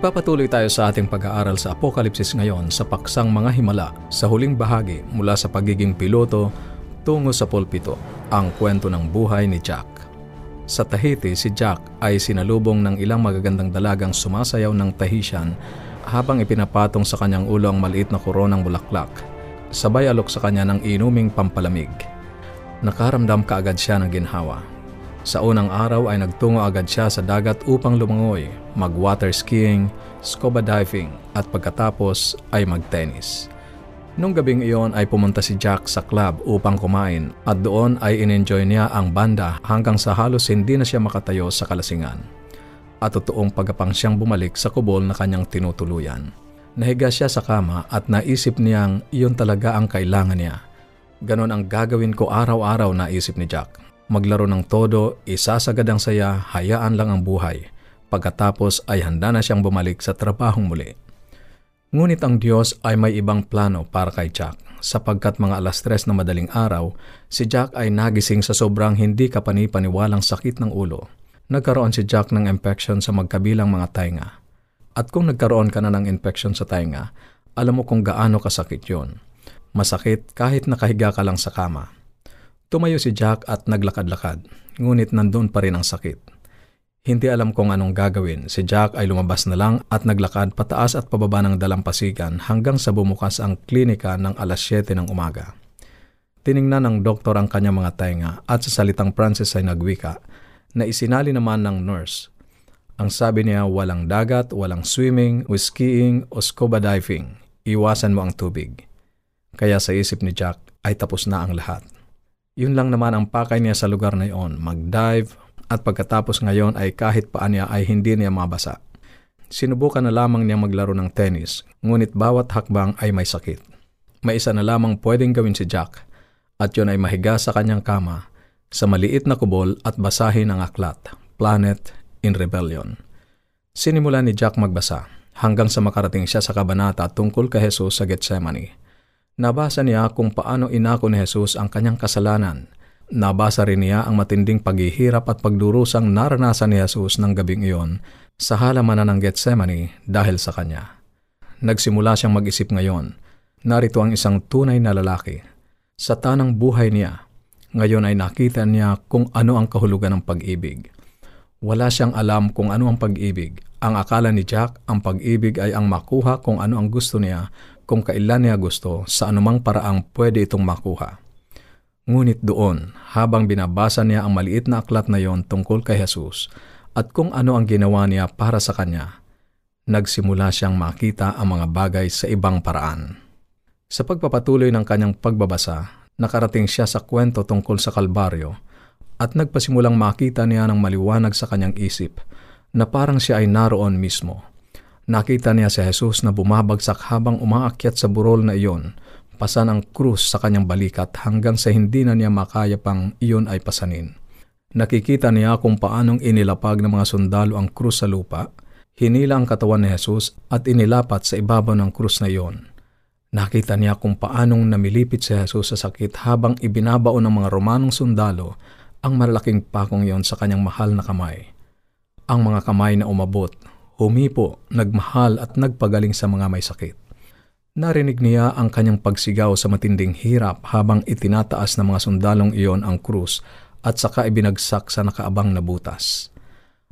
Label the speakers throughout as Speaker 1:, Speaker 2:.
Speaker 1: Nagpapatuloy tayo sa ating pag-aaral sa Apokalipsis ngayon sa paksang mga himala sa huling bahagi mula sa pagiging piloto tungo sa pulpito, ang kwento ng buhay ni Jack. Sa Tahiti, si Jack ay sinalubong ng ilang magagandang dalagang sumasayaw ng Tahitian habang ipinapatong sa kanyang ulo ang maliit na koronang bulaklak. Sabay alok sa kanya ng inuming pampalamig. Nakaramdam kaagad siya ng ginhawa sa unang araw ay nagtungo agad siya sa dagat upang lumangoy, mag-water skiing, scuba diving at pagkatapos ay mag-tennis. Nung gabing iyon ay pumunta si Jack sa club upang kumain at doon ay in-enjoy niya ang banda hanggang sa halos hindi na siya makatayo sa kalasingan. At totoong pagapang siyang bumalik sa kubol na kanyang tinutuluyan. Nahiga siya sa kama at naisip niyang iyon talaga ang kailangan niya. Ganon ang gagawin ko araw-araw naisip ni Jack maglaro ng todo, isasagad ang saya, hayaan lang ang buhay. Pagkatapos ay handa na siyang bumalik sa trabahong muli. Ngunit ang Diyos ay may ibang plano para kay Jack sapagkat mga alas tres na madaling araw, si Jack ay nagising sa sobrang hindi kapanipaniwalang sakit ng ulo. Nagkaroon si Jack ng infection sa magkabilang mga tainga. At kung nagkaroon ka na ng infection sa tainga, alam mo kung gaano kasakit yon. Masakit kahit nakahiga ka lang sa kama. Tumayo si Jack at naglakad-lakad, ngunit nandun pa rin ang sakit. Hindi alam kung anong gagawin. Si Jack ay lumabas na lang at naglakad pataas at pababa ng dalampasigan hanggang sa bumukas ang klinika ng alas 7 ng umaga. Tiningnan ng doktor ang kanyang mga tainga at sa salitang Francis ay nagwika na isinali naman ng nurse. Ang sabi niya walang dagat, walang swimming, o o scuba diving. Iwasan mo ang tubig. Kaya sa isip ni Jack ay tapos na ang lahat. Yun lang naman ang pakay niya sa lugar na iyon, mag-dive at pagkatapos ngayon ay kahit paan niya ay hindi niya mabasa. Sinubukan na lamang niya maglaro ng tennis, ngunit bawat hakbang ay may sakit. May isa na lamang pwedeng gawin si Jack, at yun ay mahiga sa kanyang kama, sa maliit na kubol at basahin ang aklat, Planet in Rebellion. Sinimula ni Jack magbasa hanggang sa makarating siya sa kabanata tungkol kay Jesus sa Gethsemane. Nabasa niya kung paano inako ni Jesus ang kanyang kasalanan. Nabasa rin niya ang matinding paghihirap at pagdurusang naranasan ni Jesus ng gabing iyon sa halamanan ng Gethsemane dahil sa kanya. Nagsimula siyang mag-isip ngayon. Narito ang isang tunay na lalaki. Sa tanang buhay niya, ngayon ay nakita niya kung ano ang kahulugan ng pag-ibig. Wala siyang alam kung ano ang pag-ibig. Ang akala ni Jack, ang pag-ibig ay ang makuha kung ano ang gusto niya kung kailan niya gusto sa anumang paraang pwede itong makuha. Ngunit doon, habang binabasa niya ang maliit na aklat na yon tungkol kay Jesus at kung ano ang ginawa niya para sa kanya, nagsimula siyang makita ang mga bagay sa ibang paraan. Sa pagpapatuloy ng kanyang pagbabasa, nakarating siya sa kwento tungkol sa Kalbaryo at nagpasimulang makita niya ng maliwanag sa kanyang isip na parang siya ay naroon mismo Nakita niya si Jesus na bumabagsak habang umaakyat sa burol na iyon, pasan ang krus sa kanyang balikat hanggang sa hindi na niya makaya pang iyon ay pasanin. Nakikita niya kung paanong inilapag ng mga sundalo ang krus sa lupa, hinila ang katawan ni Jesus at inilapat sa ibabaw ng krus na iyon. Nakita niya kung paanong namilipit si Jesus sa sakit habang ibinabao ng mga Romanong sundalo ang malalaking pakong iyon sa kanyang mahal na kamay. Ang mga kamay na umabot humipo, nagmahal at nagpagaling sa mga may sakit. Narinig niya ang kanyang pagsigaw sa matinding hirap habang itinataas ng mga sundalong iyon ang krus at saka ibinagsak sa nakaabang na butas.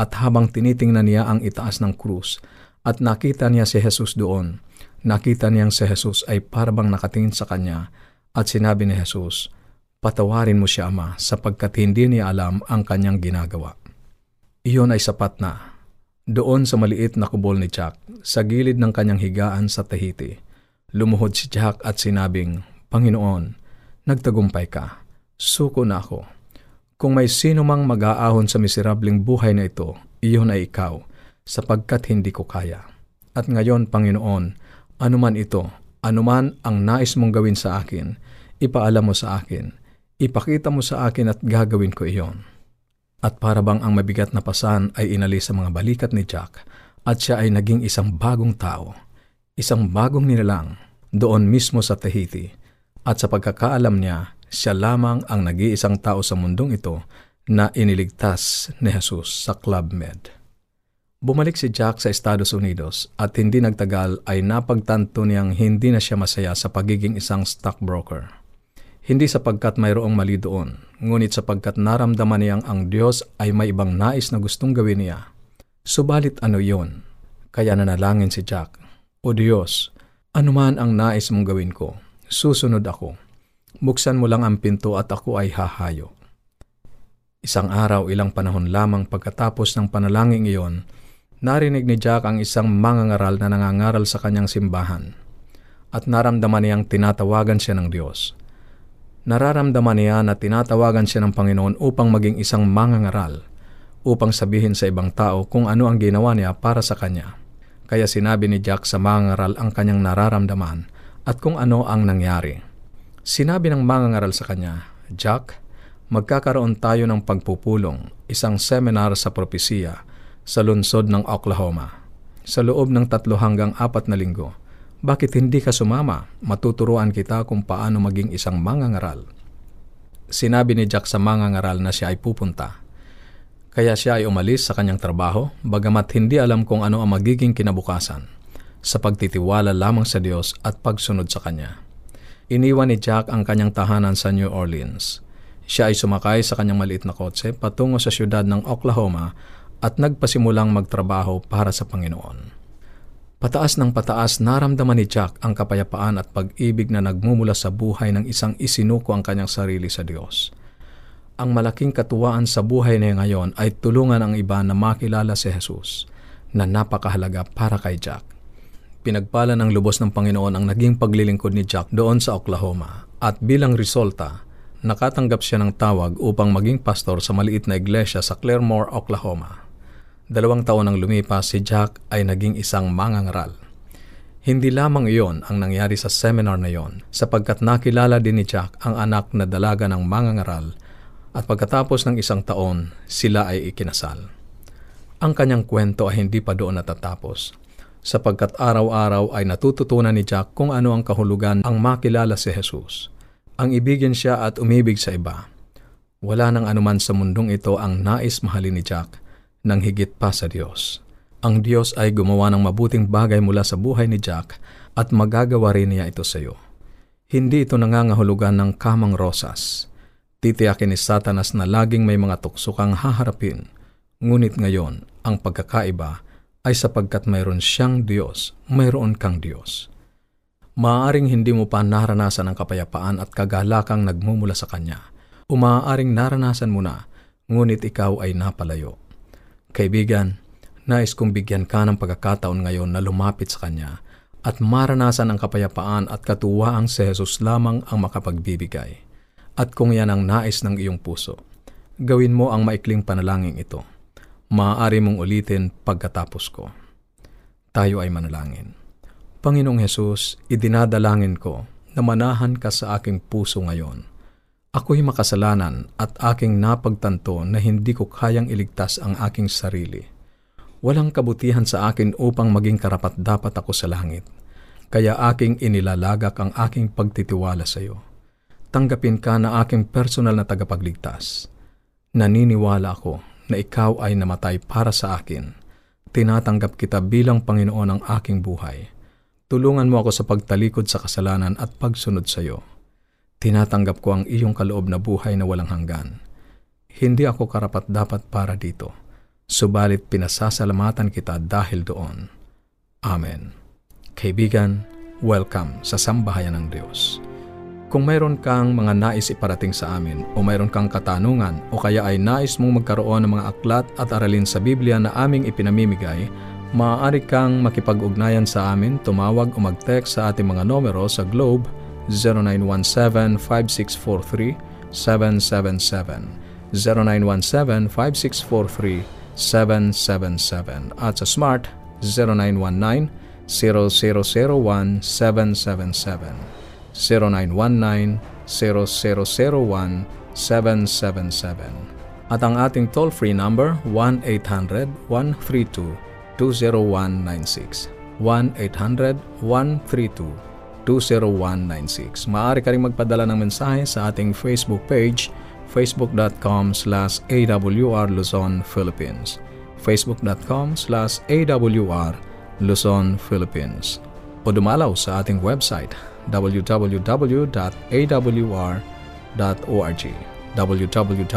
Speaker 1: At habang tinitingnan niya ang itaas ng krus at nakita niya si Jesus doon, nakita niyang si Jesus ay parabang nakatingin sa kanya at sinabi ni Jesus, Patawarin mo siya, Ama, sapagkat hindi niya alam ang kanyang ginagawa. Iyon ay sapat na doon sa maliit na kubol ni Jack, sa gilid ng kanyang higaan sa Tahiti, lumuhod si Jack at sinabing, Panginoon, nagtagumpay ka. Suko na ako. Kung may sino mang mag-aahon sa miserabling buhay na ito, iyon ay ikaw, sapagkat hindi ko kaya. At ngayon, Panginoon, anuman ito, anuman ang nais mong gawin sa akin, ipaalam mo sa akin, ipakita mo sa akin at gagawin ko iyon. At para bang ang mabigat na pasan ay inalis sa mga balikat ni Jack at siya ay naging isang bagong tao, isang bagong nilalang doon mismo sa Tahiti. At sa pagkakaalam niya, siya lamang ang nag-iisang tao sa mundong ito na iniligtas ni Jesus sa Club Med. Bumalik si Jack sa Estados Unidos at hindi nagtagal ay napagtanto niyang hindi na siya masaya sa pagiging isang stockbroker. Hindi sapagkat mayroong mali doon, ngunit sapagkat naramdaman niyang ang Diyos ay may ibang nais na gustong gawin niya. Subalit ano yon? Kaya nanalangin si Jack, O Diyos, anuman ang nais mong gawin ko, susunod ako. Buksan mo lang ang pinto at ako ay hahayo. Isang araw ilang panahon lamang pagkatapos ng panalangin iyon, Narinig ni Jack ang isang mangangaral na nangangaral sa kanyang simbahan at naramdaman niyang tinatawagan siya ng Diyos. Nararamdaman niya na tinatawagan siya ng Panginoon upang maging isang mangangaral, upang sabihin sa ibang tao kung ano ang ginawa niya para sa kanya. Kaya sinabi ni Jack sa mangangaral ang kanyang nararamdaman at kung ano ang nangyari. Sinabi ng mangangaral sa kanya, Jack, magkakaroon tayo ng pagpupulong, isang seminar sa propesiya sa lungsod ng Oklahoma. Sa loob ng tatlo hanggang apat na linggo, bakit hindi ka sumama? Matuturuan kita kung paano maging isang mangangaral. Sinabi ni Jack sa mangangaral na siya ay pupunta. Kaya siya ay umalis sa kanyang trabaho, bagamat hindi alam kung ano ang magiging kinabukasan, sa pagtitiwala lamang sa Diyos at pagsunod sa Kanya. Iniwan ni Jack ang kanyang tahanan sa New Orleans. Siya ay sumakay sa kanyang maliit na kotse patungo sa siyudad ng Oklahoma at nagpasimulang magtrabaho para sa Panginoon. Pataas ng pataas naramdaman ni Jack ang kapayapaan at pag-ibig na nagmumula sa buhay ng isang isinuko ang kanyang sarili sa Diyos. Ang malaking katuwaan sa buhay niya ngayon ay tulungan ang iba na makilala si Jesus na napakahalaga para kay Jack. Pinagpala ng lubos ng Panginoon ang naging paglilingkod ni Jack doon sa Oklahoma at bilang resulta, nakatanggap siya ng tawag upang maging pastor sa maliit na iglesia sa Claremore, Oklahoma. Dalawang taon nang lumipas, si Jack ay naging isang mangangaral. Hindi lamang iyon ang nangyari sa seminar na iyon, sapagkat nakilala din ni Jack ang anak na dalaga ng mangangaral at pagkatapos ng isang taon, sila ay ikinasal. Ang kanyang kwento ay hindi pa doon natatapos, sapagkat araw-araw ay natututunan ni Jack kung ano ang kahulugan ang makilala si Jesus. Ang ibigin siya at umibig sa iba. Wala nang anuman sa mundong ito ang nais mahalin ni Jack ng higit pa sa Diyos. Ang Diyos ay gumawa ng mabuting bagay mula sa buhay ni Jack at magagawa rin niya ito sa iyo. Hindi ito nangangahulugan ng kamang rosas. Titiyakin ni Satanas na laging may mga tuksukang haharapin. Ngunit ngayon, ang pagkakaiba ay sapagkat mayroon siyang Diyos, mayroon kang Diyos. Maaaring hindi mo pa naranasan ang kapayapaan at kagalakang nagmumula sa Kanya. O maaaring naranasan mo na, ngunit ikaw ay napalayo. Kaibigan, nais kong bigyan ka ng pagkakataon ngayon na lumapit sa Kanya at maranasan ang kapayapaan at katuwaang si Jesus lamang ang makapagbibigay. At kung yan ang nais ng iyong puso, gawin mo ang maikling panalangin ito. Maaari mong ulitin pagkatapos ko. Tayo ay manalangin. Panginoong Hesus, idinadalangin ko na manahan ka sa aking puso ngayon Ako'y makasalanan at aking napagtanto na hindi ko kayang iligtas ang aking sarili. Walang kabutihan sa akin upang maging karapat-dapat ako sa langit. Kaya aking inilalagak ang aking pagtitiwala sa iyo. Tanggapin ka na aking personal na tagapagligtas. Naniniwala ako na ikaw ay namatay para sa akin. Tinatanggap kita bilang Panginoon ng aking buhay. Tulungan mo ako sa pagtalikod sa kasalanan at pagsunod sa iyo Tinatanggap ko ang iyong kaloob na buhay na walang hanggan. Hindi ako karapat dapat para dito, subalit pinasasalamatan kita dahil doon. Amen. Kaibigan, welcome sa Sambahayan ng Diyos. Kung mayroon kang mga nais iparating sa amin o mayroon kang katanungan o kaya ay nais mong magkaroon ng mga aklat at aralin sa Biblia na aming ipinamimigay, maaari kang makipag-ugnayan sa amin, tumawag o mag-text sa ating mga numero sa Globe 0917-5643-777, 0917-5643-777, at sa Smart 0919-0001-777, 0919-0001-777. At ang ating toll-free number 1-800-132-20196, 1-800-132 20196. Maaari ka rin magpadala ng mensahe sa ating Facebook page facebook.com slash awr Luzon, Philippines. Facebook.com slash awr Luzon, Philippines. O dumalaw sa ating website www.awr.org www.awr.org